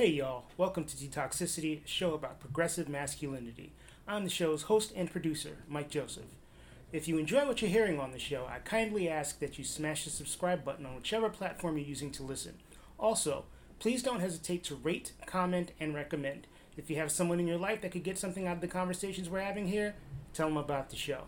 Hey y'all, welcome to Detoxicity, a show about progressive masculinity. I'm the show's host and producer, Mike Joseph. If you enjoy what you're hearing on the show, I kindly ask that you smash the subscribe button on whichever platform you're using to listen. Also, please don't hesitate to rate, comment, and recommend. If you have someone in your life that could get something out of the conversations we're having here, tell them about the show.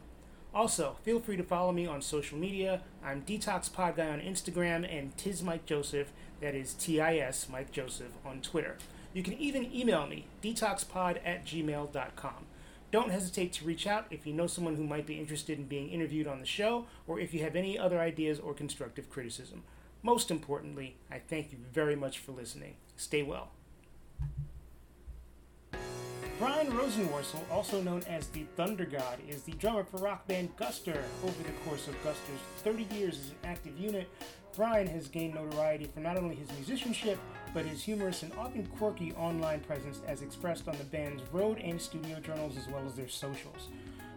Also, feel free to follow me on social media. I'm Detox Pod Guy on Instagram and Tis Mike Joseph, that is T I S Mike Joseph, on Twitter. You can even email me, detoxpod at gmail.com. Don't hesitate to reach out if you know someone who might be interested in being interviewed on the show or if you have any other ideas or constructive criticism. Most importantly, I thank you very much for listening. Stay well. Brian Rosenworcel, also known as the Thunder God, is the drummer for rock band Guster. Over the course of Guster's 30 years as an active unit, Brian has gained notoriety for not only his musicianship, but his humorous and often quirky online presence as expressed on the band's road and studio journals as well as their socials.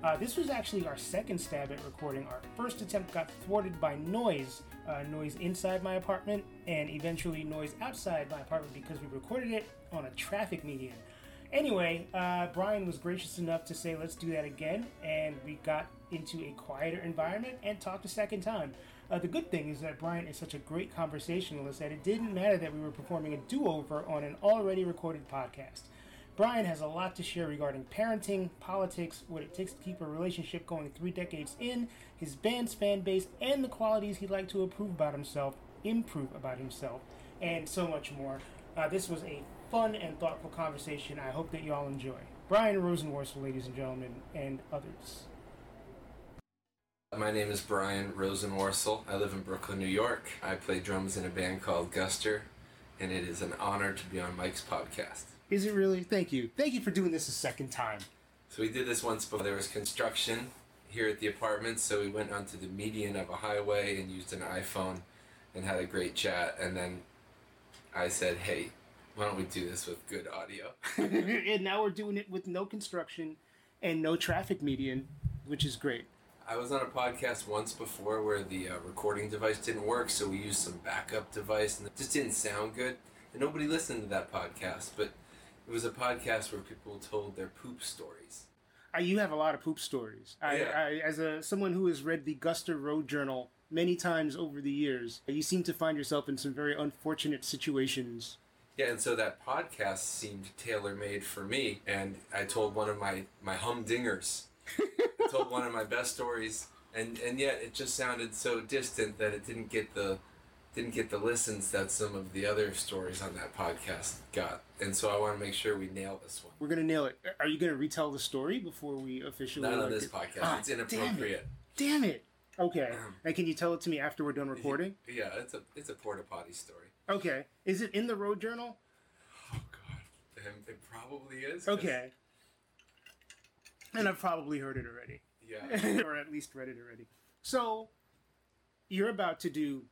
Uh, this was actually our second stab at recording. Our first attempt got thwarted by noise, uh, noise inside my apartment, and eventually noise outside my apartment because we recorded it on a traffic median. Anyway, uh, Brian was gracious enough to say, let's do that again, and we got into a quieter environment and talked a second time. Uh, the good thing is that Brian is such a great conversationalist that it didn't matter that we were performing a do over on an already recorded podcast. Brian has a lot to share regarding parenting, politics, what it takes to keep a relationship going three decades in, his band's fan base, and the qualities he'd like to improve about himself, improve about himself, and so much more. Uh, this was a fun and thoughtful conversation. I hope that you all enjoy. Brian Rosenworcel, ladies and gentlemen, and others. My name is Brian Rosenworcel. I live in Brooklyn, New York. I play drums in a band called Guster, and it is an honor to be on Mike's podcast. Is it really? Thank you. Thank you for doing this a second time. So we did this once before there was construction here at the apartment, so we went onto the median of a highway and used an iPhone and had a great chat, and then I said, hey, why don't we do this with good audio? and now we're doing it with no construction and no traffic median, which is great. I was on a podcast once before where the uh, recording device didn't work, so we used some backup device, and it just didn't sound good. And nobody listened to that podcast, but it was a podcast where people told their poop stories. Uh, you have a lot of poop stories. I, Yeah. I, as a someone who has read the Guster Road Journal many times over the years, you seem to find yourself in some very unfortunate situations. Yeah, and so that podcast seemed tailor made for me, and I told one of my my humdingers. Told one of my best stories, and and yet it just sounded so distant that it didn't get the didn't get the listens that some of the other stories on that podcast got. And so I want to make sure we nail this one. We're gonna nail it. Are you gonna retell the story before we officially? Not on this it? podcast. Ah, it's inappropriate. Damn it! Okay, and can you tell it to me after we're done recording? Yeah, it's a it's a porta potty story. Okay, is it in the Road Journal? Oh God, it probably is. Okay, and I've probably heard it already. Yeah. or at least read it already. So, you're about to do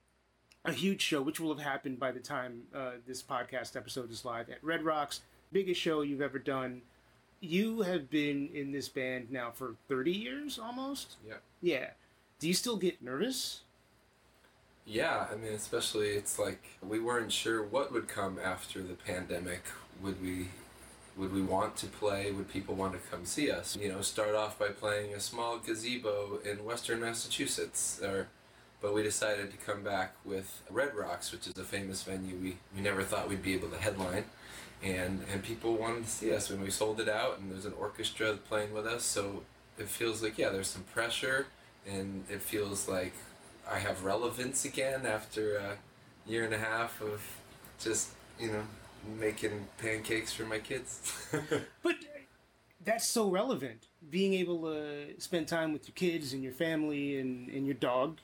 a huge show, which will have happened by the time uh, this podcast episode is live at Red Rocks, biggest show you've ever done. You have been in this band now for 30 years almost? Yeah. Yeah. Do you still get nervous? Yeah, I mean, especially it's like we weren't sure what would come after the pandemic. Would we would we want to play? Would people want to come see us? You know, start off by playing a small gazebo in Western Massachusetts, or but we decided to come back with Red Rocks, which is a famous venue we, we never thought we'd be able to headline. And and people wanted to see us when we sold it out and there's an orchestra playing with us, so it feels like yeah, there's some pressure and it feels like I have relevance again after a year and a half of just, you know, making pancakes for my kids. But that's so relevant. Being able to spend time with your kids and your family and, and your dog.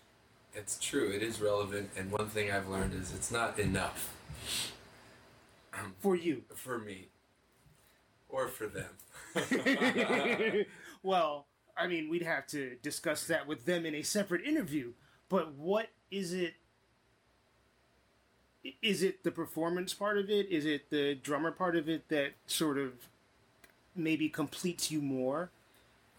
it's true, it is relevant, and one thing I've learned is it's not enough For you. for me or for them. well, I mean, we'd have to discuss that with them in a separate interview. But what is it? Is it the performance part of it? Is it the drummer part of it that sort of maybe completes you more?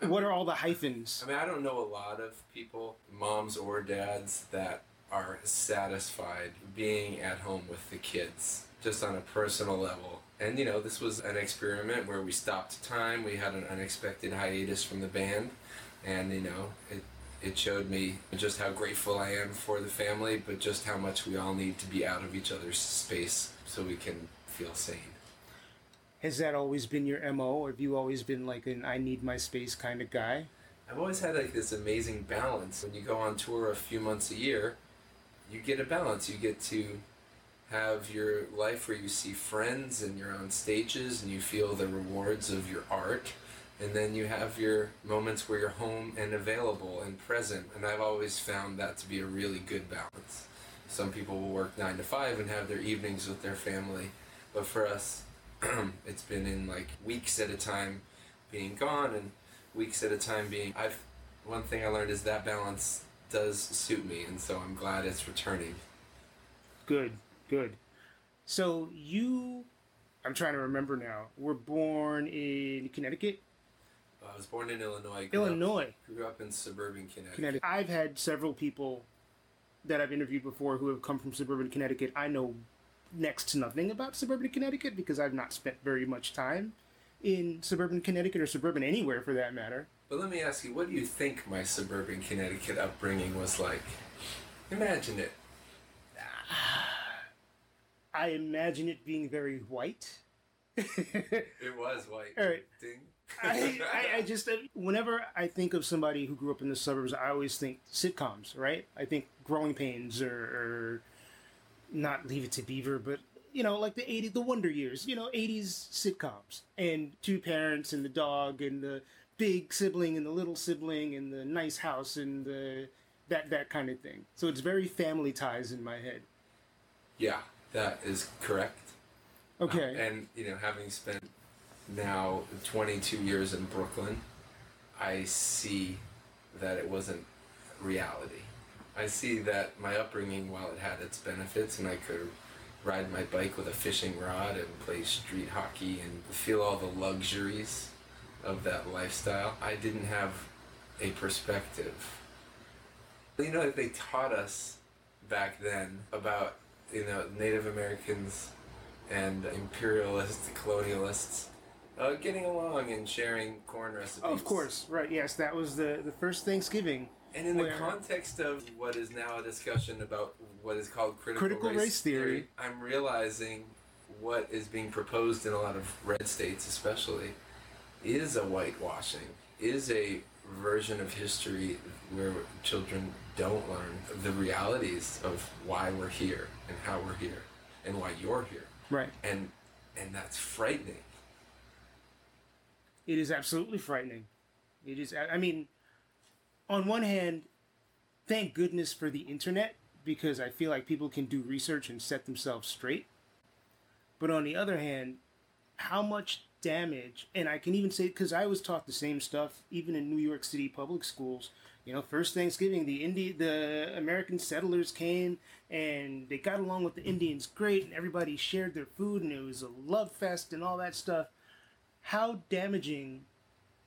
What are all the hyphens? I mean, I don't know a lot of people, moms or dads, that are satisfied being at home with the kids just on a personal level. And you know, this was an experiment where we stopped time. We had an unexpected hiatus from the band, and you know, it it showed me just how grateful I am for the family, but just how much we all need to be out of each other's space so we can feel sane. Has that always been your MO, or have you always been like an I need my space kind of guy? I've always had like this amazing balance. When you go on tour a few months a year, you get a balance. You get to have your life where you see friends and you're on stages and you feel the rewards of your art. And then you have your moments where you're home and available and present. And I've always found that to be a really good balance. Some people will work nine to five and have their evenings with their family. But for us, it's been in like weeks at a time being gone and weeks at a time being I've one thing I learned is that balance does suit me and so I'm glad it's returning. Good, good. So you I'm trying to remember now. Were born in Connecticut? Uh, I was born in Illinois. Grew Illinois. Up, grew up in suburban Connecticut. Connecticut. I've had several people that I've interviewed before who have come from suburban Connecticut. I know next to nothing about suburban Connecticut because I've not spent very much time in suburban Connecticut or suburban anywhere for that matter. But let me ask you, what do you think my suburban Connecticut upbringing was like? Imagine it. I imagine it being very white. it was white. All right. Ding. I, I, I, just, whenever I think of somebody who grew up in the suburbs, I always think sitcoms, right? I think Growing Pains or, or not Leave It to Beaver, but you know, like the 80s, the Wonder Years, you know, 80s sitcoms. And two parents and the dog and the big sibling and the little sibling and the nice house and the that that kind of thing. So it's very family ties in my head. Yeah, that is correct. Okay. Uh, and you know, having spent now 22 years in Brooklyn, I see that it wasn't reality. I see that my upbringing, while it had its benefits, and I could ride my bike with a fishing rod and play street hockey and feel all the luxuries of that lifestyle, I didn't have a perspective. You know, they taught us back then about, you know, Native Americans and imperialist colonialists uh, getting along and sharing corn recipes. Oh, of course, right? Yes, that was the the first Thanksgiving and in the context of what is now a discussion about what is called critical, critical race, race theory, theory, I'm realizing what is being proposed in a lot of red states, especially, is a whitewashing, is a version of history where children don't learn the realities of why we're here and how we're here and why you're here. Right. And and that's frightening. It is absolutely frightening. It is I mean on one hand, thank goodness for the internet because I feel like people can do research and set themselves straight. But on the other hand, how much damage, and I can even say because I was taught the same stuff even in New York City public schools. You know, first Thanksgiving, the Indi- the American settlers came and they got along with the Indians great, and everybody shared their food, and it was a love fest and all that stuff. How damaging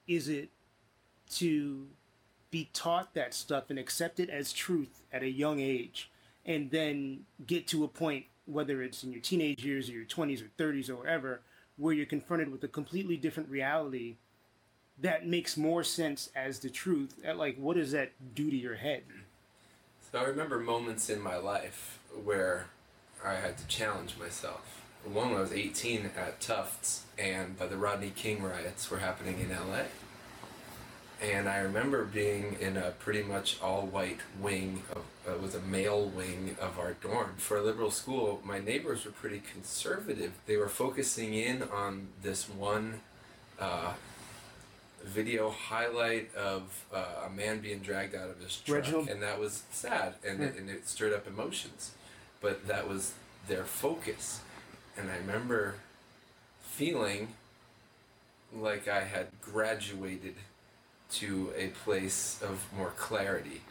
is it to be taught that stuff and accept it as truth at a young age and then get to a point whether it's in your teenage years or your 20s or 30s or whatever where you're confronted with a completely different reality that makes more sense as the truth? Like what does that do to your head? So i remember moments in my life where i had to challenge myself one when i was 18 at tufts and but the rodney king riots were happening in la and I remember being in a pretty much all white wing of uh, was a male wing of our dorm for a liberal school. My neighbors were pretty conservative. They were focusing in on this one uh, video highlight of uh, a man being dragged out of his truck, Reginald. and that was sad, and, it, and it stirred up emotions. But that was their focus, and I remember feeling like I had graduated to a place of more clarity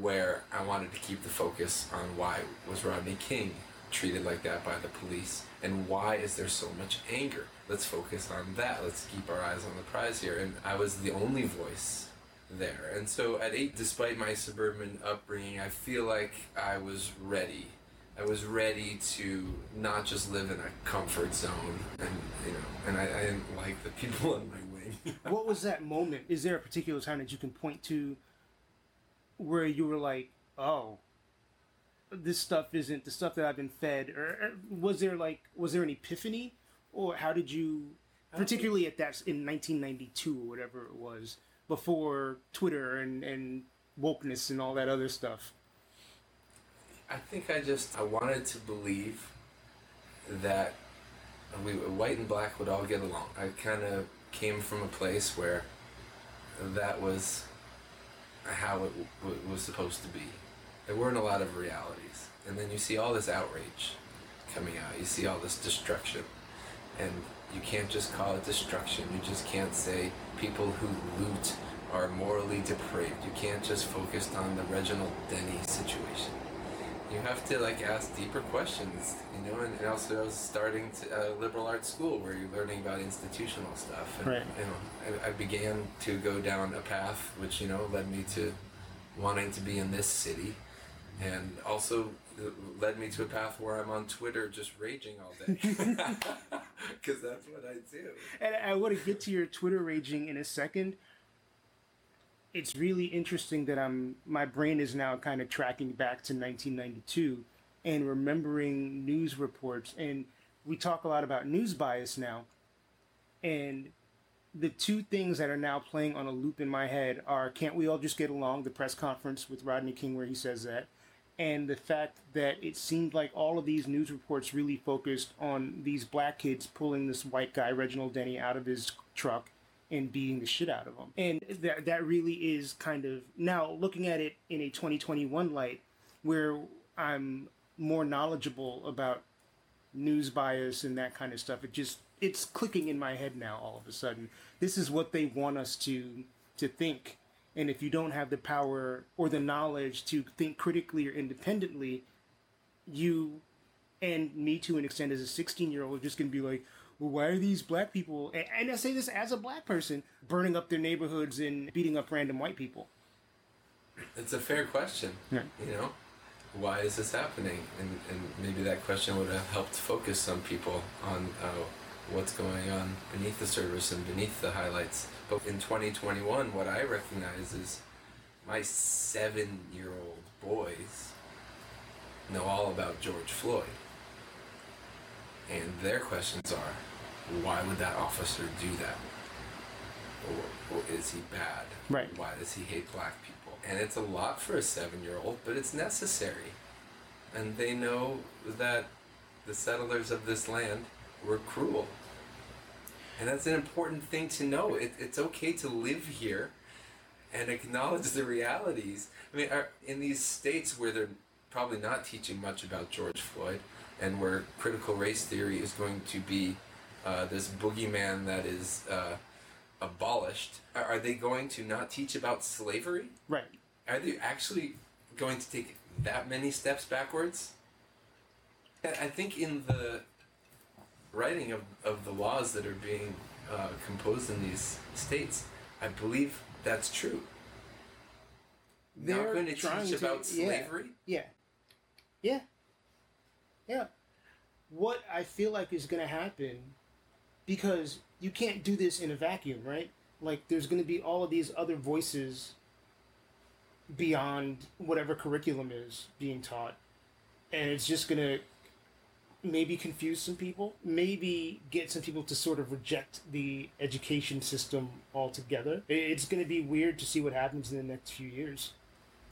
where I wanted to keep the focus on why was Rodney King treated like that by the police? And why is there so much anger? Let's focus on that. Let's keep our eyes on the prize here. And I was the only voice there. And so at 8 despite my suburban upbringing I feel like I was ready I was ready to not just live in a comfort zone, and you know, and I, I didn't like the people in my wing. what was that moment? Is there a particular time that you can point to where you were like, "Oh, this stuff isn't the stuff that I've been fed," or uh, was there like, was there an epiphany, or how did you, particularly at that in 1992 or whatever it was, before Twitter and and wokeness and all that other stuff? I think I just I wanted to believe that we white and black would all get along. I kind of came from a place where that was how it w- was supposed to be. There weren't a lot of realities, and then you see all this outrage coming out. You see all this destruction, and you can't just call it destruction. You just can't say people who loot are morally depraved. You can't just focus on the Reginald Denny situation you have to like ask deeper questions, you know. And, and also, I was starting to, a uh, liberal arts school where you're learning about institutional stuff. And, right. You know, I, I, began to go down a path which you know led me to wanting to be in this city, and also led me to a path where I'm on Twitter just raging all day because that's what I do. And I want to get to your Twitter raging in a second it's really interesting that I'm my brain is now kind of tracking back to 1992 and remembering news reports. And we talk a lot about news bias now. And the two things that are now playing on a loop in my head are can't we all just get along? The press conference with Rodney King where he says that. And the fact that it seemed like all of these news reports really focused on these black kids pulling this white guy Reginald Denny out of his truck and beating the shit out of them. And that that really is kind of now looking at it in a 2021 light where I'm more knowledgeable about news bias and that kind of stuff. It just it's clicking in my head now all of a sudden. This is what they want us to to think. And if you don't have the power or the knowledge to think critically or independently, you and me to an extent as a 16 year old are just going to be like, well, why are these black people, and I say this as a black person, burning up their neighborhoods and beating up random white people? It's a fair question. Yeah. You know, why is this happening? And, and maybe that question would have helped focus some people on uh, what's going on beneath the surface and beneath the highlights. But in 2021, what I recognize is my seven year old boys know all about George Floyd. And their questions are, why would that officer do that? Or, or is he bad? Right. Why does he hate black people? And it's a lot for a seven year old, but it's necessary. And they know that the settlers of this land were cruel. And that's an important thing to know. It, it's okay to live here and acknowledge the realities. I mean, are, in these states where they're probably not teaching much about George Floyd, and where critical race theory is going to be uh, this boogeyman that is uh, abolished, are, they going to not teach about slavery? Right. Are they actually going to take that many steps backwards? I think in the writing of, of the laws that are being uh, composed in these states, I believe that's true. They're not going to teach about slavery? Yeah. Yeah. Yeah. What I feel like is going to happen, because you can't do this in a vacuum, right? Like, there's going to be all of these other voices beyond whatever curriculum is being taught. And it's just going to maybe confuse some people, maybe get some people to sort of reject the education system altogether. It's going to be weird to see what happens in the next few years.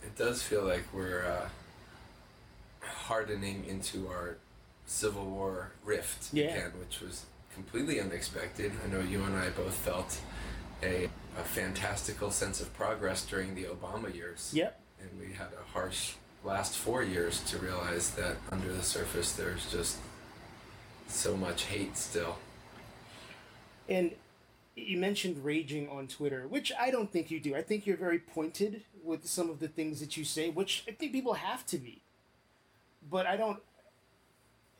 It does feel like we're uh, hardening into our Civil War rift yeah. again, which was completely unexpected. I know you and I both felt a, a fantastical sense of progress during the Obama years. Yep. And we had a harsh last four years to realize that under the surface there's just so much hate still. And you mentioned raging on Twitter, which I don't think you do. I think you're very pointed with some of the things that you say, which I think people have to be but I don't.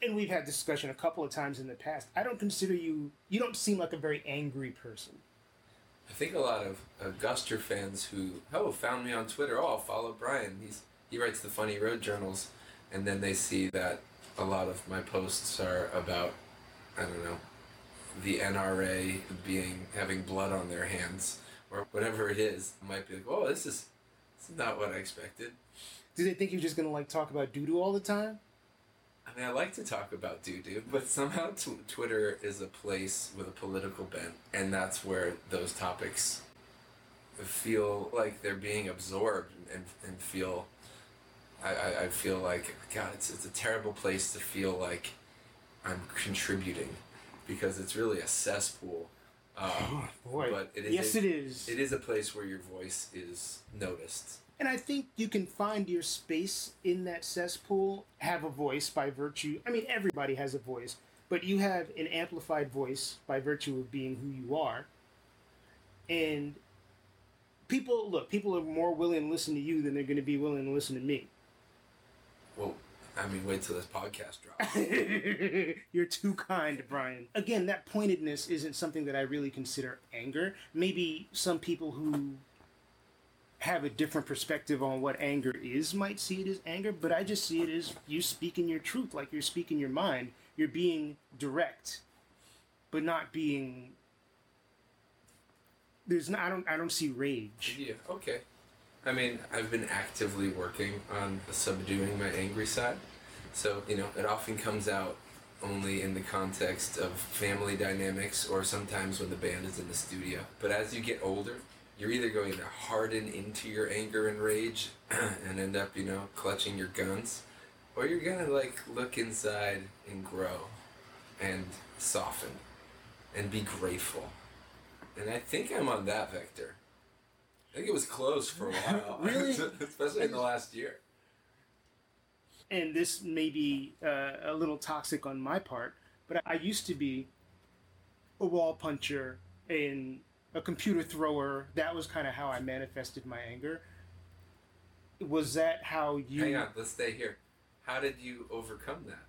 And we've had discussion a couple of times in the past. I don't consider you. You don't seem like a very angry person. I think a lot of Guster fans who oh found me on Twitter. Oh, I'll follow Brian. He's he writes the funny road journals. and then they see that a lot of my posts are about I don't know the NRA being having blood on their hands or whatever it is. Might be like, oh, this is, this is not what I expected. Do they think you're just gonna like talk about doo doo all the time? I mean, I like to talk about doo doo, but somehow t- Twitter is a place with a political bent, and that's where those topics feel like they're being absorbed and, and feel. I, I, I feel like, God, it's, it's a terrible place to feel like I'm contributing because it's really a cesspool. Um, Oh, boy. But it is yes, a, it is. It is a place where your voice is noticed. And I think you can find your space in that cesspool, have a voice by virtue. I mean, everybody has a voice, but you have an amplified voice by virtue of being who you are. And people, look, people are more willing to listen to you than they're going to be willing to listen to me. Well, I mean, wait till this podcast drops. You're too kind, Brian. Again, that pointedness isn't something that I really consider anger. Maybe some people who have a different perspective on what anger is might see it as anger, but I just see it as you speaking your truth, like you're speaking your mind. You're being direct, but not being. There's not. I don't. I don't see rage. Yeah, okay. I mean, I've been actively working on subduing my angry side. So, you know, it often comes out only in the context of family dynamics or sometimes when the band is in the studio. But as you get older, you're either going to harden into your anger and rage and end up, you know, clutching your guns, or you're going to like look inside and grow and soften and be grateful. And I think I'm on that vector. I think it was close for a while. Really? Especially in the last year. and this may be uh, a little toxic on my part, but I used to be a wall puncher and a computer thrower. That was kind of how I manifested my anger. Was that how you? Hang on, let's stay here. How did you overcome that?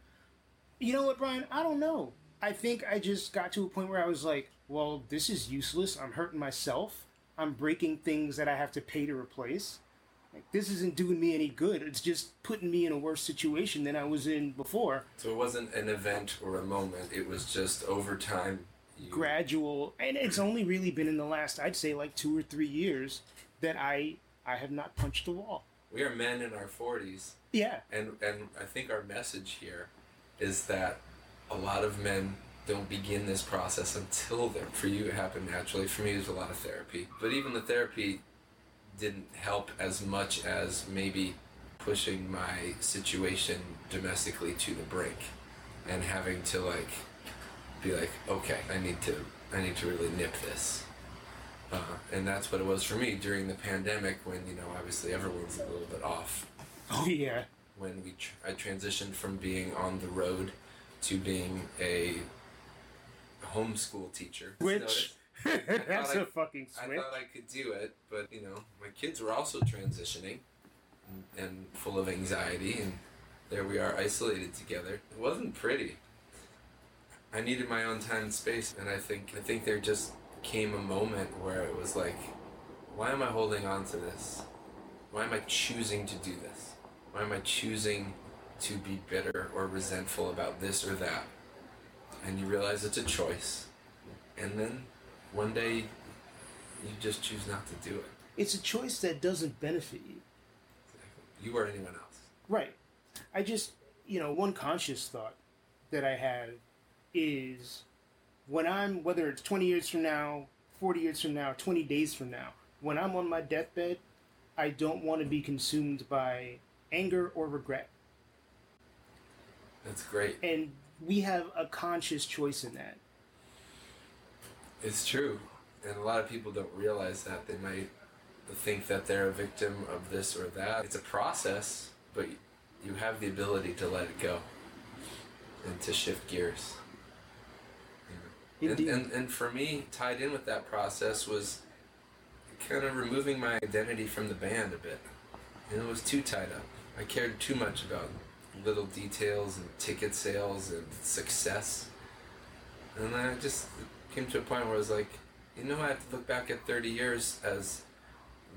You know what, Brian? I don't know. I think I just got to a point where I was like, well, this is useless. I'm hurting myself. I'm breaking things that I have to pay to replace. Like, this isn't doing me any good. It's just putting me in a worse situation than I was in before. So it wasn't an event or a moment, it was just over time. You, gradual and it's only really been in the last i'd say like two or three years that i i have not punched a wall we are men in our 40s, yeah and, and I think our message here is that a lot of men don't begin this process until then. For you, it happened naturally. For me, it was a lot of therapy. But even the therapy didn't help as much as maybe pushing my situation domestically to the brink and having to like be like okay i need to i need to really nip this uh, and that's what it was for me during the pandemic when you know obviously everyone's a little bit off oh yeah when we tr- I transitioned from being on the road to being a homeschool teacher. which that's I- a fucking switch. I thought I could do it, but you know, my kids were also transitioning and, and full of anxiety, and there we are isolated together. It wasn't pretty. I needed my own time and space, and I think I think there just came a moment where it was like, why am I holding on to this? Why am I choosing to do this? Why am I choosing to be bitter or resentful about this or that? And you realize it's a choice, and then one day you just choose not to do it. it's a choice that doesn't benefit you You or anyone else. right i just you know one conscious thought that i have is when i'm whether it's 20 years from now 40 years from now 20 days from now when i'm on my deathbed i don't want to be consumed by anger or regret That's great. and we have a conscious choice in that. It's true. And a lot of people don't realize that. They might think that they're a victim of this or that. It's a process, but you have the ability to let it go and to shift gears. And, Indeed. and, and for me, tied in with that process was kind of removing my identity from the band a bit. And it was too tied up. I cared too much about little details and ticket sales and success. And then I just came to a point where I was like, you know, I have to look back at 30 years as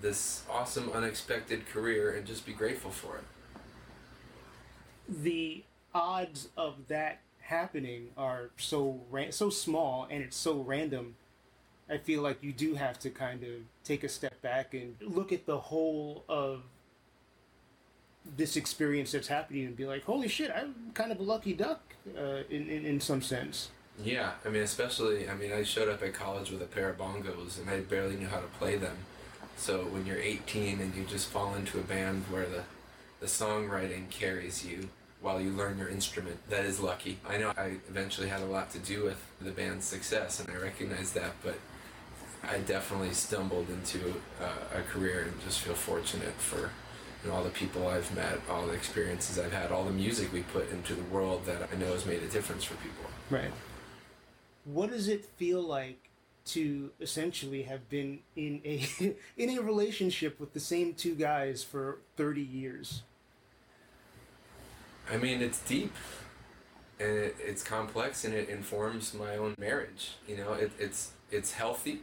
this awesome, unexpected career and just be grateful for it. the odds of that happening are so ran- so small and it's so random. I feel like you do have to kind of take a step back and look at the whole of this experience that's happening and be like, holy shit, I'm kind of a lucky duck uh, in, in, in some sense. Yeah, I mean, especially, I mean, I showed up at college with a pair of bongos and I barely knew how to play them. So when you're 18 and you just fall into a band where the, the songwriting carries you while you learn your instrument, that is lucky. I know I eventually had a lot to do with the band's success and I recognize that, but I definitely stumbled into uh, a career and just feel fortunate for you know, all the people I've met, all the experiences I've had, all the music we put into the world that I know has made a difference for people. Right. What does it feel like to essentially have been in a in a relationship with the same two guys for 30 years? I mean, it's deep and it, it's complex and it informs my own marriage. You know, it, it's it's healthy.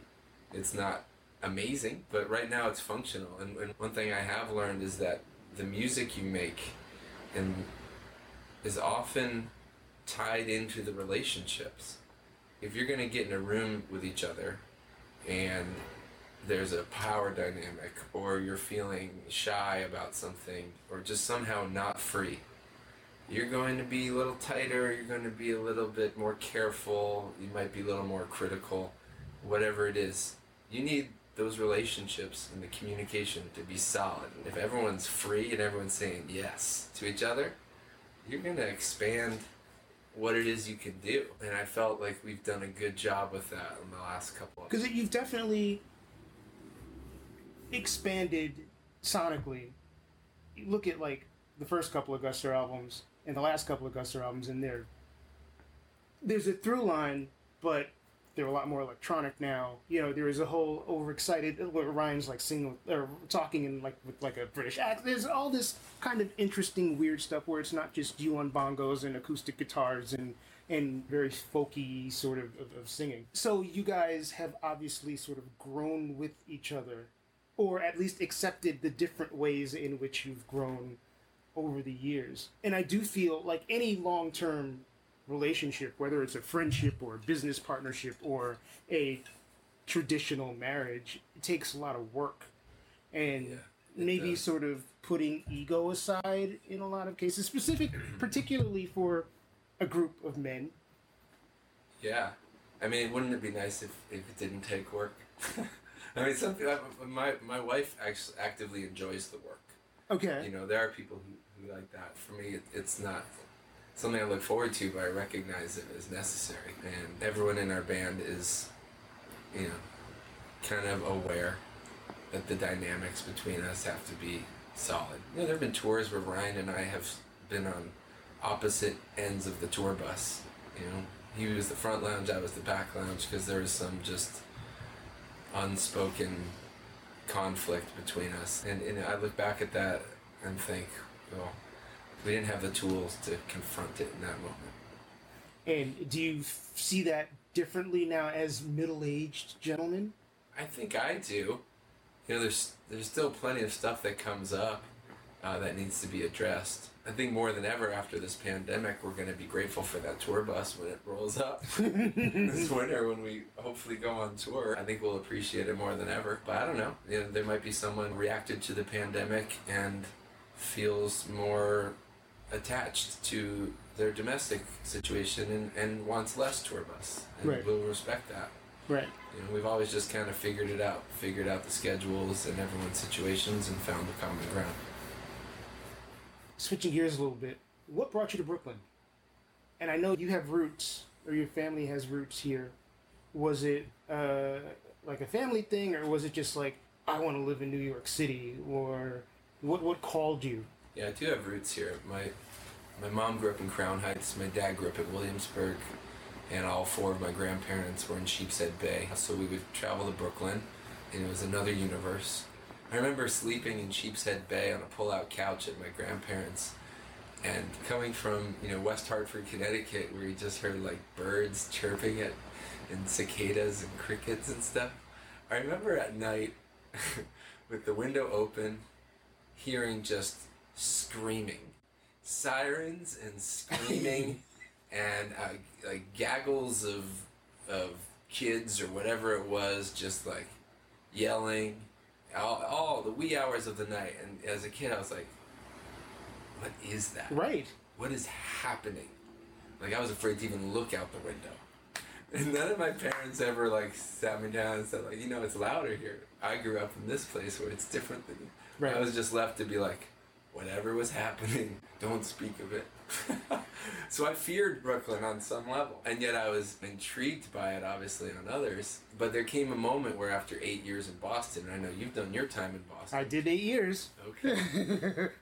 It's not amazing, but right now it's functional. And, and one thing I have learned is that the music you make and is often tied into the relationships. If you're going to get in a room with each other and there's a power dynamic or you're feeling shy about something or just somehow not free, you're going to be a little tighter, you're going to be a little bit more careful, you might be a little more critical, whatever it is. You need those relationships and the communication to be solid. And If everyone's free and everyone's saying yes to each other, you're going to expand what it is you can do. And I felt like we've done a good job with that in the last couple Because you've definitely expanded sonically. You look at like the first couple of Guster albums and the last couple of Guster albums, and there, there's a through line, but they're a lot more electronic now. You know, there is a whole overexcited Ryan's like singing or talking in like with like a British accent. There's all this kind of interesting, weird stuff where it's not just you on bongos and acoustic guitars and and very folky sort of, of, of singing. So you guys have obviously sort of grown with each other, or at least accepted the different ways in which you've grown over the years. And I do feel like any long term relationship, whether it's a friendship or a business partnership or a traditional marriage, it takes a lot of work. And Yeah, maybe does. sort of putting ego aside in a lot of cases, specific particularly for a group of men. Yeah, I mean, wouldn't it be nice if, if it didn't take work? I mean, something uh, my my wife actually actively enjoys the work. Okay. You know, there are people who, who like that. For me, it, it's not something I look forward to, but I recognize it as necessary. And everyone in our band is, you know, kind of aware that the dynamics between us have to be solid. You know, there have been tours where Ryan and I have been on opposite ends of the tour bus. You know, he was the front lounge, I was the back lounge, because there was some just unspoken conflict between us. And, and I look back at that and think, well, we didn't have the tools to confront it in that moment. And do you f- see that differently now as middle-aged gentlemen? I think I do. You know, there's there's still plenty of stuff that comes up uh, that needs to be addressed. I think more than ever after this pandemic, we're going to be grateful for that tour bus when it rolls up this winter when we hopefully go on tour. I think we'll appreciate it more than ever. But I don't know. You know, there might be someone reacted to the pandemic and feels more attached to their domestic situation and, and wants less tour bus. And Right. we'll respect that. Right. You know, we've always just kind of figured it out, figured out the schedules and everyone's situations and found the common ground. Switching gears a little bit, what brought you to Brooklyn? And I know you have roots, or your family has roots here. Was it uh, like a family thing, or was it just like I want to live in New York City, or what? What called you? Yeah, I do have roots here. My my mom grew up in Crown Heights, my dad grew up at Williamsburg, and all four of my grandparents were in Sheepshead Bay. So we would travel to Brooklyn, and it was another universe. I remember sleeping in Sheepshead Bay on a pull-out couch at my grandparents, and coming from you know West Hartford, Connecticut, where you just heard like birds chirping it, and cicadas and crickets and stuff. I remember at night, with the window open, hearing just screaming, sirens and screaming and uh, like gaggles of of kids or whatever it was, just like yelling, all, all the wee hours of the night. And as a kid, I was like, "What is that? Right. What is happening?" Like I was afraid to even look out the window. And none of my parents ever like sat me down and said like, you know, it's louder here. I grew up in this place where it's different than. Right. I was just left to be like, whatever was happening, don't speak of it. so I feared Brooklyn on some level, and yet I was intrigued by it, obviously on others. But there came a moment where, after eight years in Boston, and I know you've done your time in Boston. I did eight years. Okay.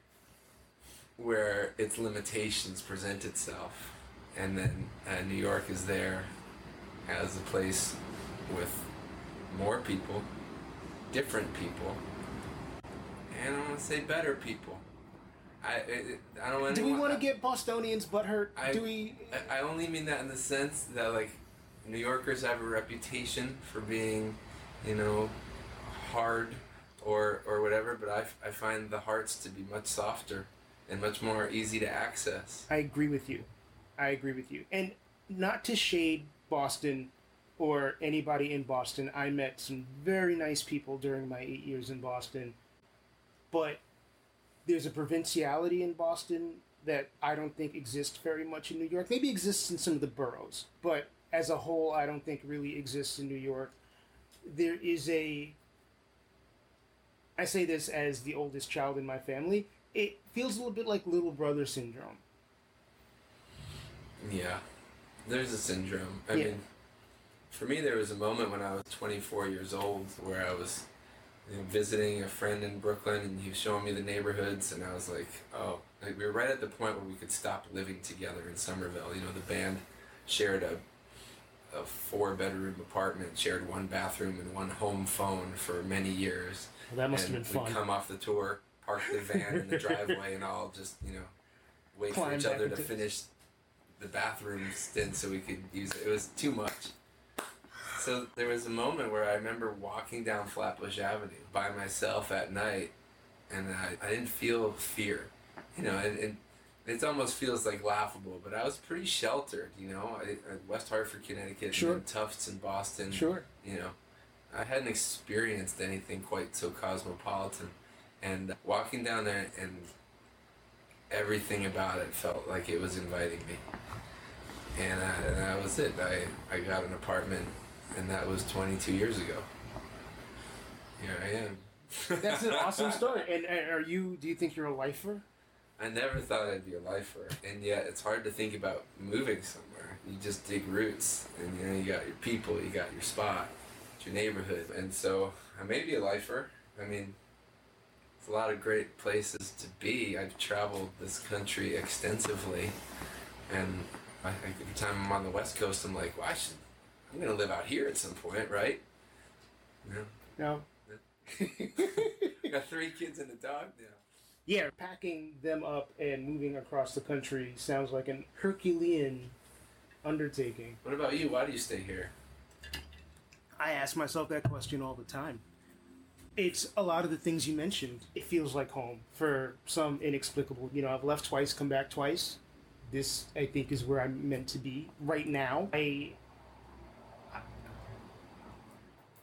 where its limitations present itself, and then uh, New York is there as a place with more people, different people, and I want to say better people. I it, I don't. Do we want to get Bostonians butthurt? I- Do we? I- I only mean that in the sense that like New Yorkers have a reputation for being, you know, hard or or whatever, but I, I find the hearts to be much softer and much more easy to access. I agree with you. I agree with you. And not to shade Boston or anybody in Boston. I met some very nice people during my eight years in Boston. But there's a provinciality in Boston that I don't think exists very much in New York. Maybe exists in some of the boroughs, but as a whole, I don't think really exists in New York. There is a. I say this as the oldest child in my family. It feels a little bit like little brother syndrome. Yeah, there's a syndrome. I Yeah. mean, for me, there was a moment when I was 24 years old where I was visiting a friend in Brooklyn, and he was showing me the neighborhoods, and I was like, oh, like we were right at the point where we could stop living together in Somerville. You know, the band shared a a four bedroom apartment, shared one bathroom and one home phone for many years. Well, that must and have been we'd fun. come off the tour, park the van in the driveway, and all just you know wait Climb for each other to finish the bathroom stint so we could use it. It was too much. So there was a moment where I remember walking down Flatbush Avenue by myself at night, and I, I didn't feel fear. You know, and, and it almost feels like laughable, but I was pretty sheltered. You know, I, I, West Hartford, Connecticut, Sure. and Tufts in Boston. Sure. You know, I hadn't experienced anything quite so cosmopolitan, and walking down there and everything about it felt like it was inviting me. And, I, and that was it. I, I got an apartment, and that was 22 years ago. Here I am. That's an awesome story. And, and are you? Do you think you're a lifer? I never thought I'd be a lifer, and yet it's hard to think about moving somewhere. You just dig roots, and you know you got your people, you got your spot, your neighborhood, and so I may be a lifer. I mean, it's a lot of great places to be. I've traveled this country extensively, and I, I, every time I'm on the West Coast, I'm like, well, I should. I'm gonna live out here at some point, right? You know, No. I got three kids and a dog now. yeah, packing them up and moving across the country sounds like an Herculean undertaking. What about you? Why do you stay here? I ask myself that question all the time. It's a lot of the things you mentioned. It feels like home for some inexplicable. You know, I've left twice, come back twice. This, I think, is where I'm meant to be right now. I,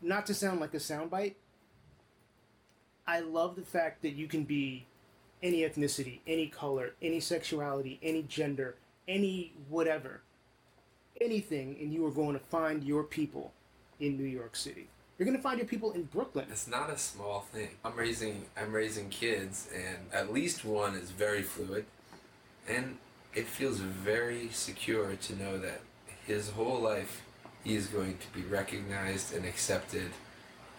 not to sound like a soundbite, I love the fact that you can be any ethnicity, any color, any sexuality, any gender, any whatever, anything, and you are going to find your people in New York City. You're going to find your people in Brooklyn. It's not a small thing. I'm raising I'm raising kids and at least one is very fluid and it feels very secure to know that his whole life he is going to be recognized and accepted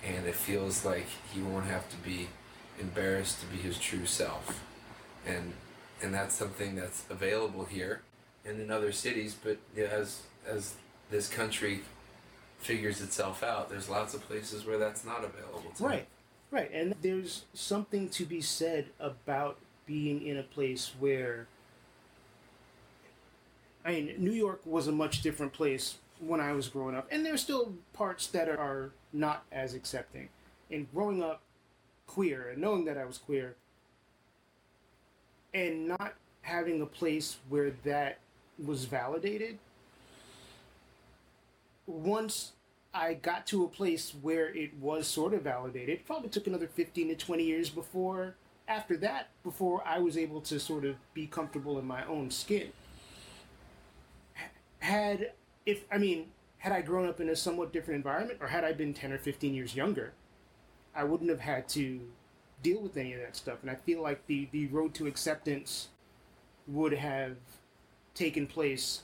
and it feels like he won't have to be embarrassed to be his true self. And and that's something that's available here and in other cities, but as as this country figures itself out, there's lots of places where that's not available to Right, right. And there's something to be said about being in a place where. I mean, New York was a much different place when I was growing up, and there's still parts that are not as accepting. And growing up queer and knowing that I was queer, and not having a place where that was validated. Once I got to a place where it was sort of validated, probably took another 15 to 20 years before, after that, before I was able to sort of be comfortable in my own skin. Had, if, I mean, had I grown up in a somewhat different environment, or had I been 10 or 15 years younger, I wouldn't have had to deal with any of that stuff. And I feel like the, the road to acceptance would have taken place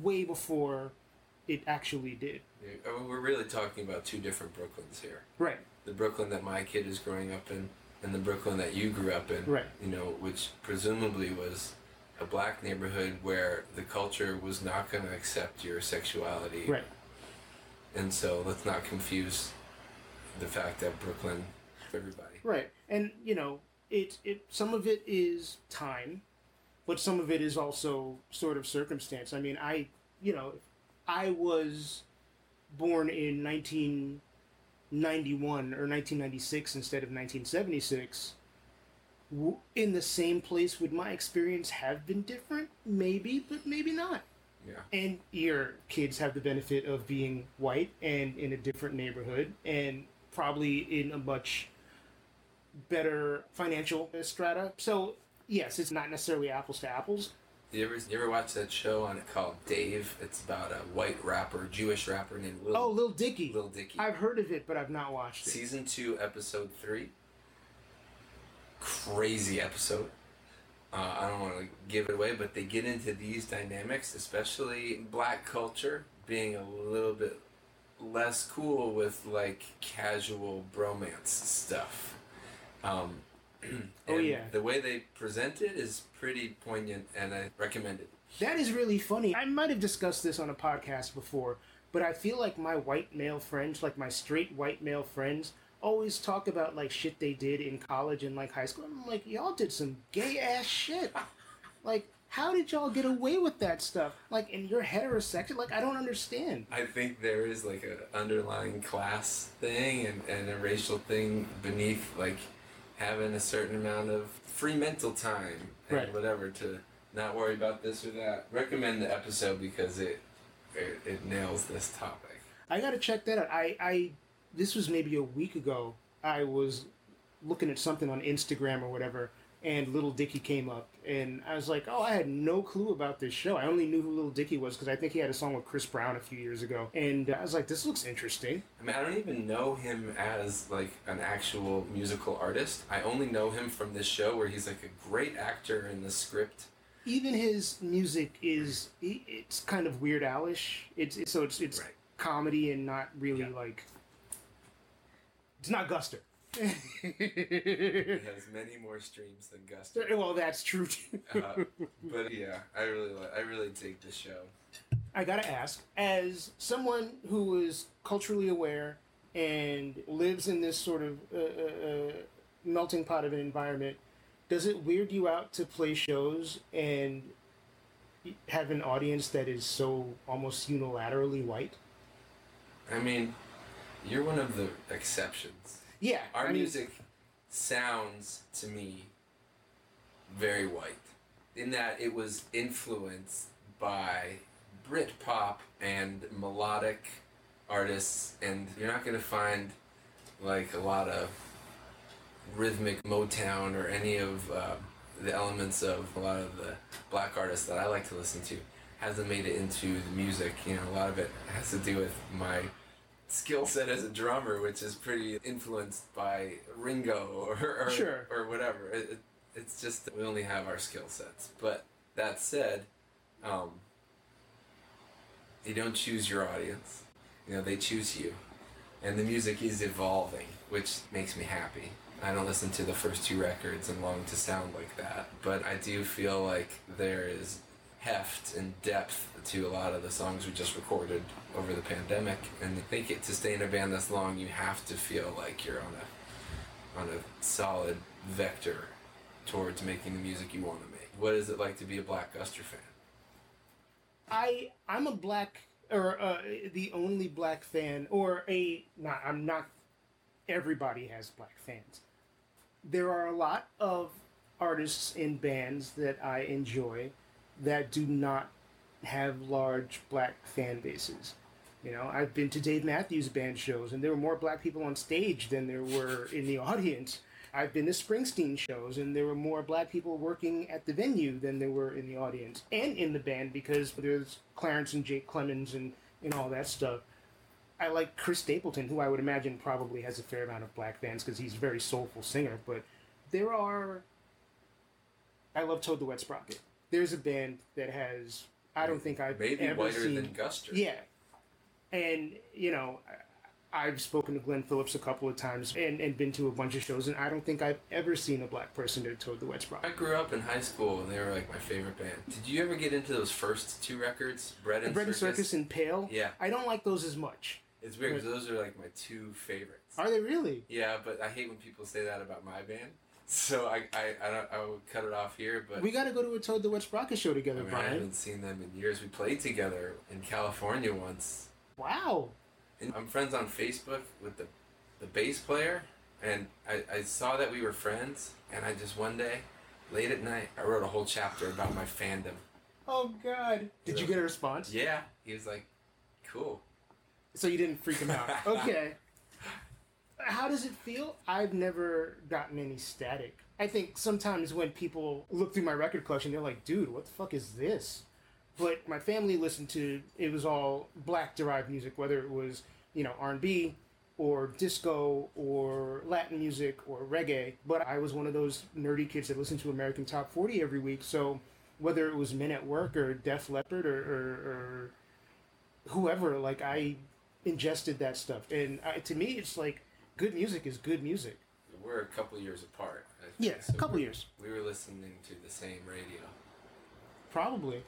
way before it actually did. Yeah, I mean, we're really talking about two different Brooklyns here. Right. The Brooklyn that my kid is growing up in, and the Brooklyn that you grew up in. Right. You know, which presumably was a black neighborhood where the culture was not going to accept your sexuality. Right. And so let's not confuse the fact that Brooklyn, everybody. Right. And you know, it it some of it is time, but some of it is also sort of circumstance. I mean, I you know, I was born in 1991 or 1996 instead of 1976. In the same place, would my experience have been different? Maybe, but maybe not. Yeah. And your kids have the benefit of being white and in a different neighborhood and probably in a much better financial strata. So, yes, it's not necessarily apples to apples. You ever, you ever watch that show on it called Dave? It's about a white rapper, Jewish rapper named Lil, Oh, Lil Dicky. Lil Dicky. I've heard of it, but I've not watched it. Season 2, Episode 3. Crazy episode. Uh, I don't want to give it away, but they get into these dynamics, especially black culture being a little bit less cool with like casual bromance stuff. Um, Oh, yeah. The way they present it is pretty poignant, and I recommend it. That is really funny. I might have discussed this on a podcast before, but I feel like my white male friends, like my straight white male friends, always talk about like shit they did in college and like high school. I'm like, y'all did some gay ass shit. Like, how did y'all get away with that stuff? Like, and you're heterosexual? Like, I don't understand. I think there is like a underlying class thing and, and a racial thing beneath like having a certain amount of free mental time and Right. whatever to not worry about this or that. Recommend the episode because it it, it nails this topic. I gotta check that out. I, I, this was maybe a week ago. I was looking at something on Instagram or whatever, and Little Dicky came up, and I was like, oh, I had no clue about this show. I only knew who Little Dicky was because I think he had a song with Chris Brown a few years ago, and I was like, this looks interesting. I mean, I don't even know him as like an actual musical artist. I only know him from this show where he's like a great actor in the script. Even his music is it's kind of Weird Alish. It's, it's so it's it's Right. comedy and not really Yeah. like. It's not Guster. It has many more streams than Guster. well, that's true too. Uh, but yeah, I really li- I really dig the show. I gotta ask, as someone who is culturally aware and lives in this sort of uh, uh, uh, melting pot of an environment, does it weird you out to play shows and have an audience that is so almost unilaterally white? I mean, you're one of the exceptions. Yeah, Our I mean, music sounds to me very white in that it was influenced by Britpop and melodic artists, and you're not gonna find like a lot of rhythmic Motown or any of uh, the elements of a lot of the black artists that I like to listen to. Hasn't made it into the music. You know, a lot of it has to do with my skill set as a drummer, which is pretty influenced by Ringo or or, Sure. or whatever. It, it, it's just we only have our skill sets. But that said, um, you don't choose your audience. You know, they choose you, and the music is evolving, which makes me happy. I don't listen to the first two records and long to sound like that, but I do feel like there is heft and depth to a lot of the songs we just recorded over the pandemic. And I think it, to stay in a band this long, you have to feel like you're on a on a solid vector towards making the music you want to make. What is it like to be a Black Guster fan? I I'm a black or uh, the only black fan or a not I'm not everybody has black fans. There are a lot of artists and bands that I enjoy that do not have large black fan bases. You know, I've been to Dave Matthews Band shows, and there were more black people on stage than there were in the audience. I've been to Springsteen shows, and there were more black people working at the venue than there were in the audience and in the band because there's Clarence and Jake Clemons and, and all that stuff. I like Chris Stapleton, who I would imagine probably has a fair amount of black fans because he's a very soulful singer. But there are. I love Toad the Wet Sprocket. There's a band that has. I don't think I've Maybe ever whiter seen. than Guster. Yeah, and you know, I've spoken to Glenn Phillips a couple of times and, and been to a bunch of shows, and I don't think I've ever seen a black person to Toad the Wet Spot. I grew up in high school and they were like my favorite band. Did you ever get into those first two records, Bread and Bread and Circus? Circus and Pale. Yeah. I don't like those as much. It's weird because those are like my two favorites. Are they really? Yeah, but I hate when people say that about my band. So I I, I, don't, I would cut it off here, but We got to go to a Toad the Wet Sprocket show I, together, mean, I haven't seen them in years. We played together in California once. Wow. And I'm friends on Facebook with the the bass player, and I, I saw that we were friends, and I just one day, late at night, I wrote a whole chapter about my fandom. Oh God. Did you get a response? Yeah, he was like, "Cool." So you didn't freak him out. Okay. How does it feel? I've never gotten any static. I think sometimes when people look through my record collection, they're like, dude, what the fuck is this? But my family listened to it was all black derived music, whether it was, you know, R and B or disco or Latin music or reggae. But I was one of those nerdy kids that listened to American Top 40 every week. So whether it was Men at Work or Def Leppard or, or, or whoever, like I ingested that stuff. And I, to me, it's like good music is good music. We're a couple years apart. I think, Yeah, a couple years. We were listening to the same radio. Probably.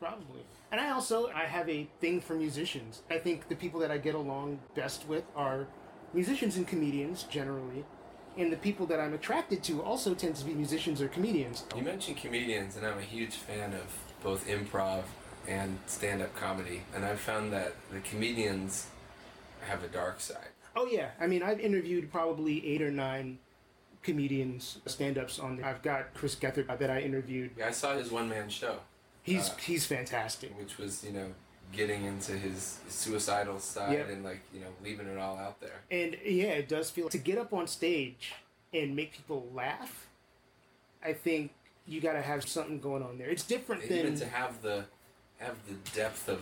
Probably. And I also I have a thing for musicians. I think the people that I get along best with are musicians and comedians generally. And the people that I'm attracted to also tend to be musicians or comedians. You mentioned comedians, and I'm a huge fan of both improv and stand-up comedy. And I've found that the comedians have a dark side. Oh yeah, I mean I've interviewed probably eight or nine comedians, stand-ups on. there. I've got Chris Gethard that I interviewed. Yeah, I saw his one-man show, He's Uh, he's fantastic. which was you know getting into his suicidal side Yep. and like you know leaving it all out there. And yeah, it does feel to get up on stage and make people laugh. I think you got to have something going on there. It's different And than to have the have the depth of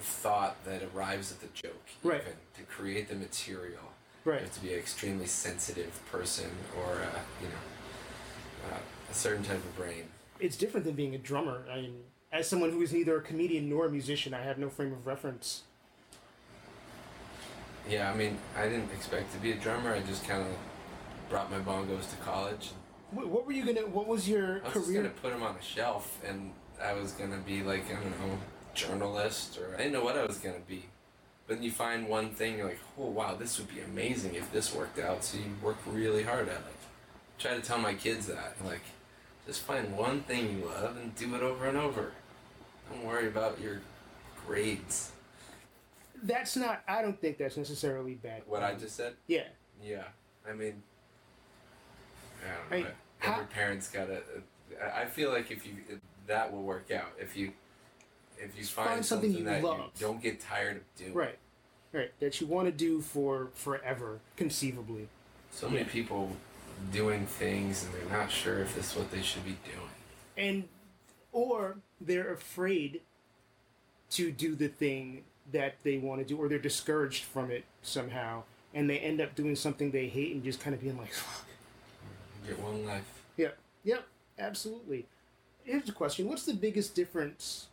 thought that arrives at the joke, Right. even to create the material. right. You have to be an extremely sensitive person or uh, you know uh, a certain type of brain. It's different than being a drummer. I mean, as someone who is neither a comedian nor a musician, I have no frame of reference. Yeah, I mean, I didn't expect to be a drummer. I just kind of brought my bongos to college. What, what were you gonna? What was your career? I was gonna put them on a shelf, and I was gonna be like I don't know, journalist or I didn't know what I was gonna be. But then you find one thing, you're like, oh wow, this would be amazing if this worked out. So you work really hard at it. Try to tell my kids that, like, just find one thing you love and do it over and over. Don't worry about your grades. That's not. I don't think that's necessarily bad. What I just said. Yeah. Yeah, I mean, I don't know. Hey, Every how- parent's got to. I feel like if you that will work out if you if you find, Find something something, you that love. you don't get tired of doing. Right. Right. That you want to do for forever, conceivably. So many Yeah. people doing things and they're not sure if this is what they should be doing. and or they're afraid to do the thing that they want to do or they're discouraged from it somehow and they end up doing something they hate and just kind of being like Fuck. Get one life. yep yep absolutely here's a question what's the biggest difference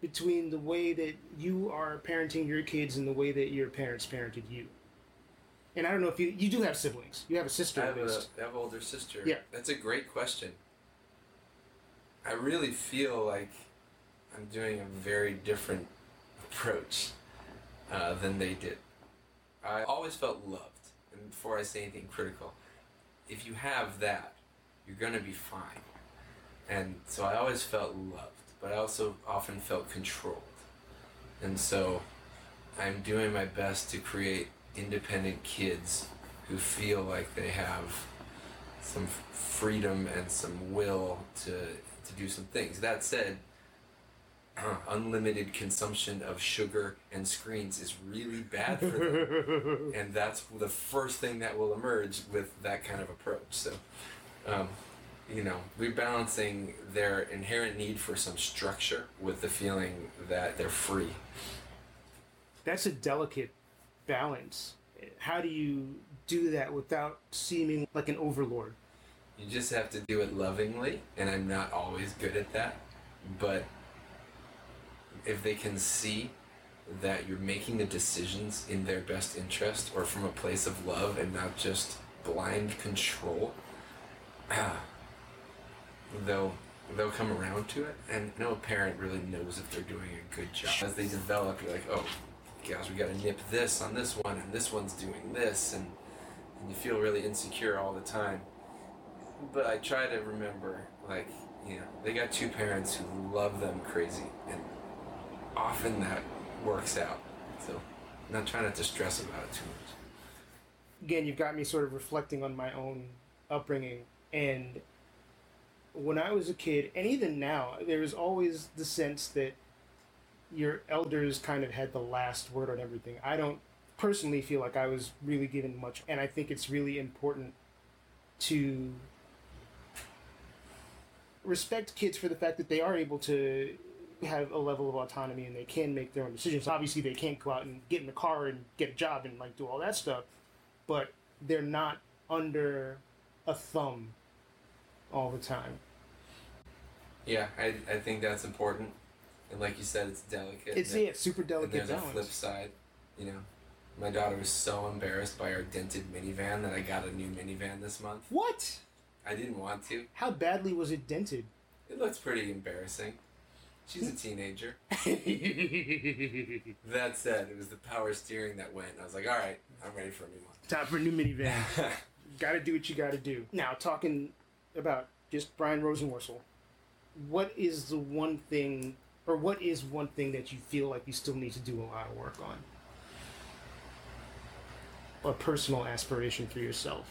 between the way that you are parenting your kids and the way that your parents parented you and i don't know if you you do have siblings you have a sister I have, a, I have an older sister. Yeah. That's a great question. I really feel like I'm doing a very different approach uh, than they did. I always felt loved. And before I say anything critical, if you have that, you're going to be fine. And so I always felt loved, but I also often felt controlled. And so I'm doing my best to create independent kids who feel like they have some freedom and some will to to do some things. That said, unlimited consumption of sugar and screens is really bad for them, and that's the first thing that will emerge with that kind of approach. So. Um, you know, rebalancing their inherent need for some structure with the feeling that they're free. That's a delicate balance. How do you do that without seeming like an overlord? You just have to do it lovingly, and I'm not always good at that. But if they can see that you're making the decisions in their best interest or from a place of love and not just blind control, ah, they'll they'll come around to it. And no parent really knows if they're doing a good job. As they develop, you're like, oh, gosh, we got to nip this on this one, and this one's doing this, and and you feel really insecure all the time. But I try to remember, like, you know, they got two parents who love them crazy, and often that works out. So, I'm not trying not to stress about it too much. Again, you've got me sort of reflecting on my own upbringing, and when I was a kid, and even now, there's always the sense that your elders kind of had the last word on everything. I don't personally feel like I was really given much, and I think it's really important to respect kids for the fact that they are able to have a level of autonomy and they can make their own decisions. Obviously, they can't go out and get in the car and get a job and like do all that stuff, but they're not under a thumb all the time. Yeah, I, I think that's important. And like you said, it's delicate. It's and yeah, it's super And delicate there's a flip side. You know, my daughter was so embarrassed by our dented minivan that I got a new minivan this month. What? I didn't want to. How badly was it dented? It looks pretty embarrassing. She's a teenager. yeah, That said, it was the power steering that went. I was like, all right, I'm ready for a new one. Time for a new minivan. gotta do what you gotta do. Now, talking about just Brian Rosenworcel, what is the one thing, or what is one thing that you feel like you still need to do a lot of work on? A personal aspiration for yourself.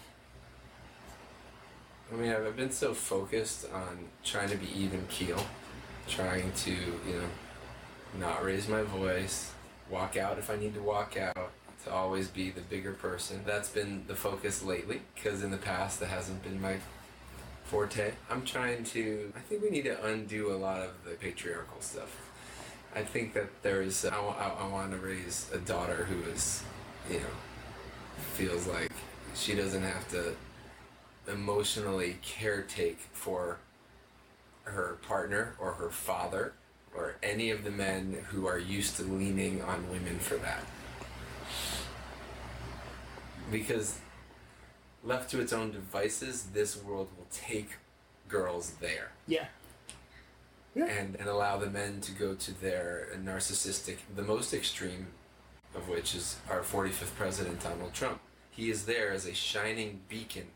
I mean, I've been so focused on trying to be even keel, trying to, you know, not raise my voice, walk out if I need to walk out, to always be the bigger person. That's been the focus lately, because in the past that hasn't been my forte. I'm trying to, I think we need to undo a lot of the patriarchal stuff. I think that there's, I, I, I want to raise a daughter who is, you know, feels like she doesn't have to emotionally caretake for her partner or her father or any of the men who are used to leaning on women for that. Because left to its own devices, this world will take girls there Yeah. Yeah. and, and allow the men to go to their narcissistic, the most extreme of which is our 45th president, Donald Trump. He is there as a shining beacon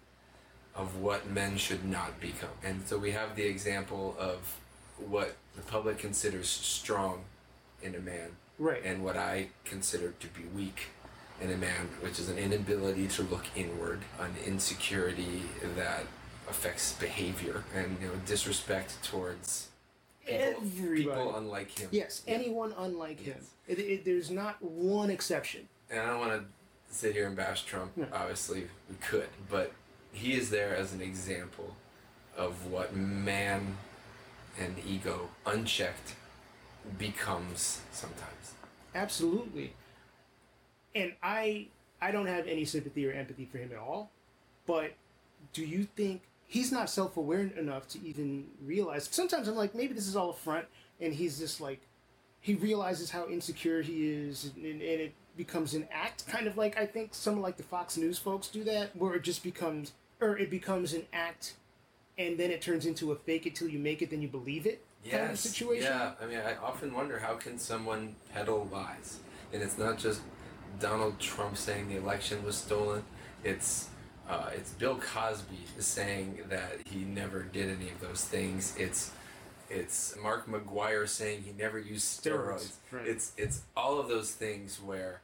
of what men should not become. And so we have the example of what the public considers strong in a man Right. and what I consider to be weak in a man, which is an inability to look inward, an insecurity that affects behavior, and you know disrespect towards people, people unlike him. yes, anyone unlike him. It, it, there's not one exception. And I don't want to sit here and bash Trump. No. Obviously, we could, but he is there as an example of what man and ego unchecked becomes sometimes. Absolutely. And I I don't have any sympathy or empathy for him at all. But do you think he's not self aware enough to even realize sometimes I'm like, maybe this is all a front and he's just like he realizes how insecure he is and, and it becomes an act kind of like I think some of like the Fox News folks do that, where it just becomes or it becomes an act and then it turns into a fake it till you make it, then you believe it kind of situation. Yeah. I mean, I often wonder how can someone peddle lies, and it's not just Donald Trump saying the election was stolen. It's uh, it's Bill Cosby saying that he never did any of those things. It's it's Mark McGwire saying he never used steroids. Steroids, right. It's it's all of those things where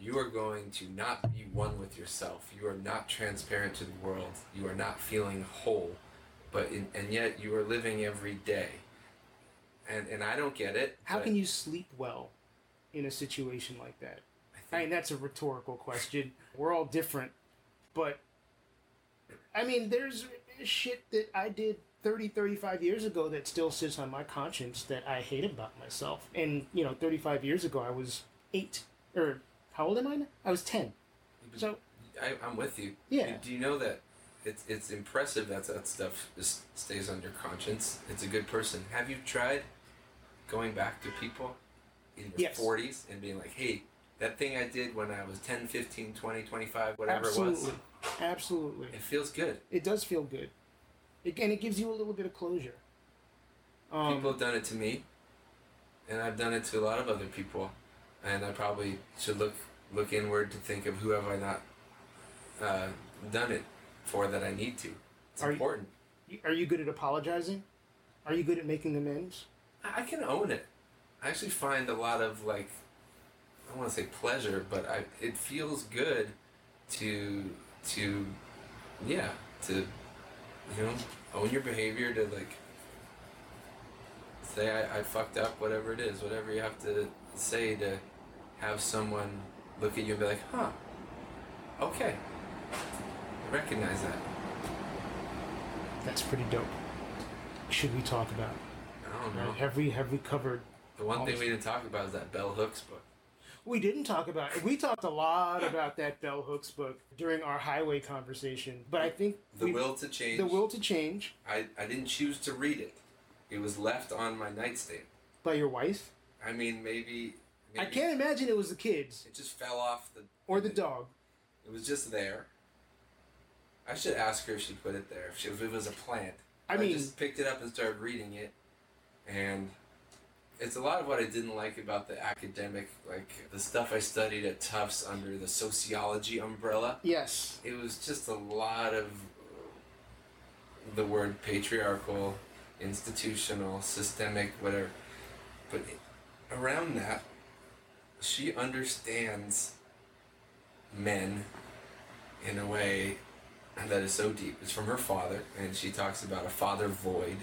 you are going to not be one with yourself. You are not transparent to the world. You are not feeling whole, but in, and yet you are living every day. And and I don't get it. How can you sleep well in a situation like that? I mean, that's a rhetorical question. We're all different, but I mean, there's shit that I did 30, 35 years ago that still sits on my conscience that I hate about myself. And, you know, 35 years ago, I was eight. Or, how old am I now? I was 10. So, I, I'm with you. Yeah. Do you know that it's it's impressive that that stuff just stays on your conscience? It's a good person. Have you tried going back to people in your Yes. 40s and being like, hey, that thing I did when I was 10, 15, 20, 25, whatever absolutely. it was, Absolutely. it feels good. It does feel good. It, and it gives you a little bit of closure. Um, people have done it to me, and I've done it to a lot of other people, and I probably should look look inward to think of who have I not uh, done it for that I need to. It's Are you- important. are you good at apologizing? Are you good at making amends? I can own it. I actually find a lot of like I don't want to say pleasure, but I it feels good to to yeah to you know own your behavior to like say I, I fucked up whatever it is whatever you have to say to have someone look at you and be like huh okay I recognize that That's pretty dope. Should we talk about? I don't know Have we have we covered? the one thing we didn't talk about is that Bell Hooks book We didn't talk about. it. We talked a lot about that Bell Hooks book during our highway conversation, but I think the we- will to change the will to change I, I didn't choose to read it. It was left on my nightstand. by your wife. I mean, maybe, maybe I can't imagine it was the kids It just fell off the. or the dog. It was just there. I should ask her if she put it there. If, she, if it was a plant. I mean- just picked it up and started reading it, and it's a lot of what I didn't like about the academic, like the stuff I studied at Tufts under the sociology umbrella. Yes. it was just a lot of the word patriarchal, institutional, systemic, whatever. But around that, she understands men in a way that is so deep. It's from her father, and she talks about a father void,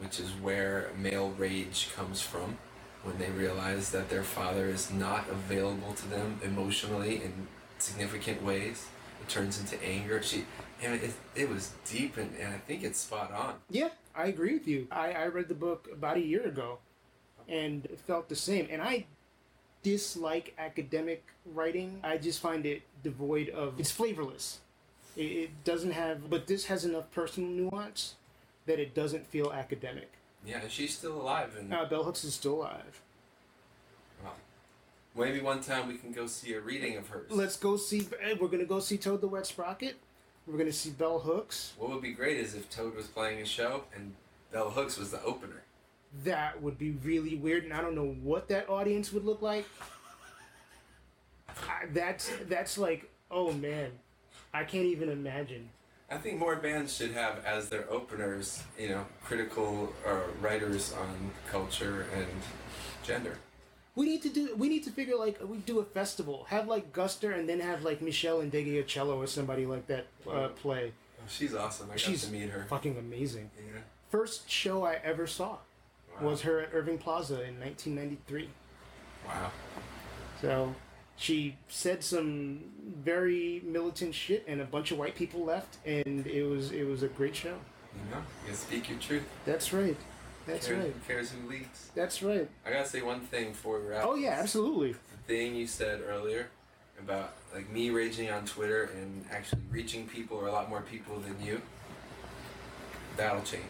which is where male rage comes from when they realize that their father is not available to them emotionally in significant ways. It turns into anger. She, mean, it, it was deep, and, and I think it's spot on. Yeah, I agree with you. I, I read the book about a year ago and felt the same. And I dislike academic writing. I just find it devoid of. It's flavorless. It, it doesn't have. But this has enough personal nuance that it doesn't feel academic. Yeah, she's still alive, and Uh, Bell Hooks is still alive. well, maybe one time we can go see a reading of hers. Let's go see. We're gonna go see Toad the Wet Sprocket. We're gonna see Bell Hooks. What would be great is if Toad was playing a show and Bell Hooks was the opener. That would be really weird, and I don't know what that audience would look like. I, that's that's like, oh man, I can't even imagine. I think more bands should have as their openers, you know, critical uh, writers on culture and gender. We need to do. We need to figure like we do a festival. Have like Guster, and then have like Meshell Ndegeocello or somebody like that uh, play. Oh, she's awesome. I got She's to meet her. fucking amazing. Yeah. First show I ever saw Wow. was her at Irving Plaza in 1993. Wow. So she said some very militant shit, and a bunch of white people left, and it was it was a great show. You know, you speak your truth. That's right. That's cares, right. Cares who leads? That's right. I gotta say one thing before we wrap. Oh yeah, absolutely. The thing you said earlier about like me raging on Twitter and actually reaching people or a lot more people than you. That'll change.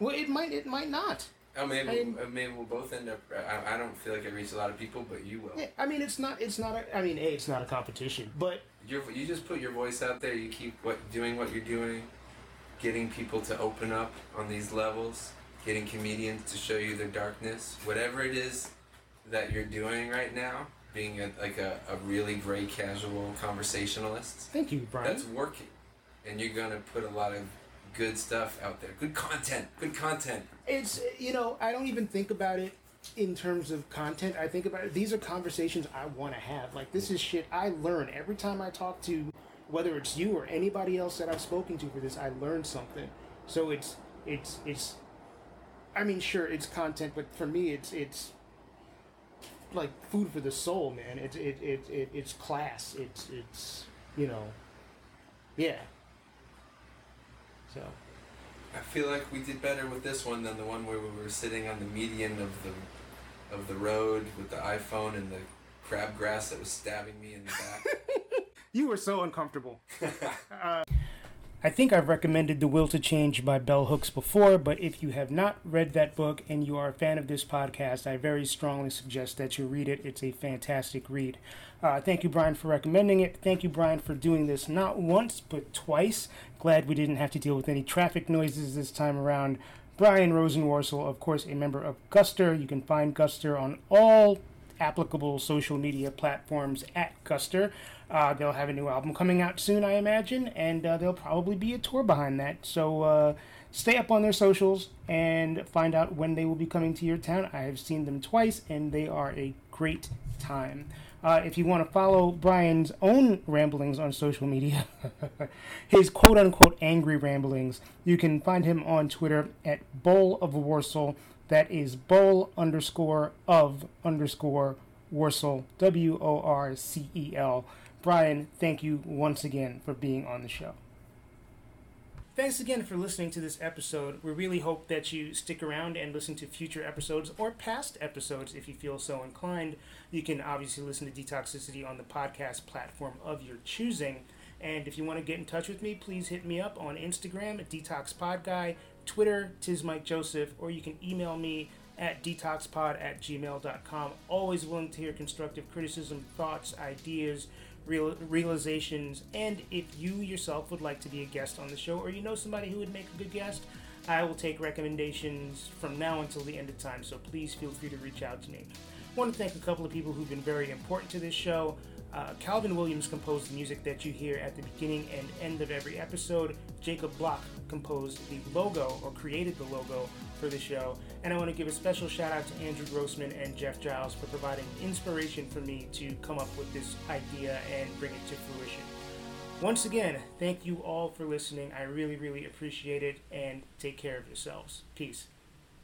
Well, it might it might not. Oh, maybe I- uh, maybe we'll both end up. I, I don't feel like I reach a lot of people, but you will. Yeah, I mean, it's not it's not. A, I mean, a it's not a competition, but You're, you just put your voice out there. You keep what doing what you're doing, getting people to open up on these levels, getting comedians to show you their darkness. Whatever it is that you're doing right now, being a, like a, a really great casual conversationalist, thank you, Brian. that's working, and you're gonna put a lot of good stuff out there. Good content. Good content. It's you know I don't even think about it in terms of content, I think about it. These are conversations I want to have. Like this is shit I learn every time I talk to, whether it's you or anybody else that I've spoken to for this. I learn something. So it's it's it's. I mean, sure, it's content, but for me, it's it's like food for the soul, man. It's it, it, it it's class. It's it's you know, yeah. So. I feel like we did better with this one than the one where we were sitting on the median of the of the road with the iPhone and the crabgrass that was stabbing me in the back. you were so uncomfortable. uh, I think I've recommended The Will to Change by Bell Hooks before, but if you have not read that book and you are a fan of this podcast, I very strongly suggest that you read it. It's a fantastic read. Uh, thank you, Brian, for recommending it. Thank you, Brian, for doing this not once, but twice. Glad we didn't have to deal with any traffic noises this time around. Brian Rosenworcel, of course, a member of Guster. You can find Guster on all applicable social media platforms at Guster. Uh, they'll have a new album coming out soon, I imagine, and uh, there'll probably be a tour behind that. So uh, stay up on their socials and find out when they will be coming to your town. I have seen them twice, and they are a great time. Uh, if you want to follow Brian's own ramblings on social media, his quote unquote angry ramblings, you can find him on Twitter at Bowl of Worcel. That is bowl underscore of underscore Worcel, W O R C E L. Brian, thank you once again for being on the show. Thanks again for listening to this episode. We really hope that you stick around and listen to future episodes or past episodes if you feel so inclined. You can obviously listen to Detoxicity on the podcast platform of your choosing. And if you want to get in touch with me, please hit me up on Instagram at DetoxPodGuy, Twitter, Tis Mike Joseph, or you can email me at detoxpod at gmail.com. Always willing to hear constructive criticism, thoughts, ideas, real, realizations, and if you yourself would like to be a guest on the show or you know somebody who would make a good guest, I will take recommendations from now until the end of time, so please feel free to reach out to me. I want to thank a couple of people who've been very important to this show. Uh, Calvin Williams composed the music that you hear at the beginning and end of every episode. Jacob Block composed the logo or created the logo for the show. And I want to give a special shout out to Andrew Grossman and Jeff Giles for providing inspiration for me to come up with this idea and bring it to fruition. Once again, thank you all for listening. I really, really appreciate it and take care of yourselves. Peace.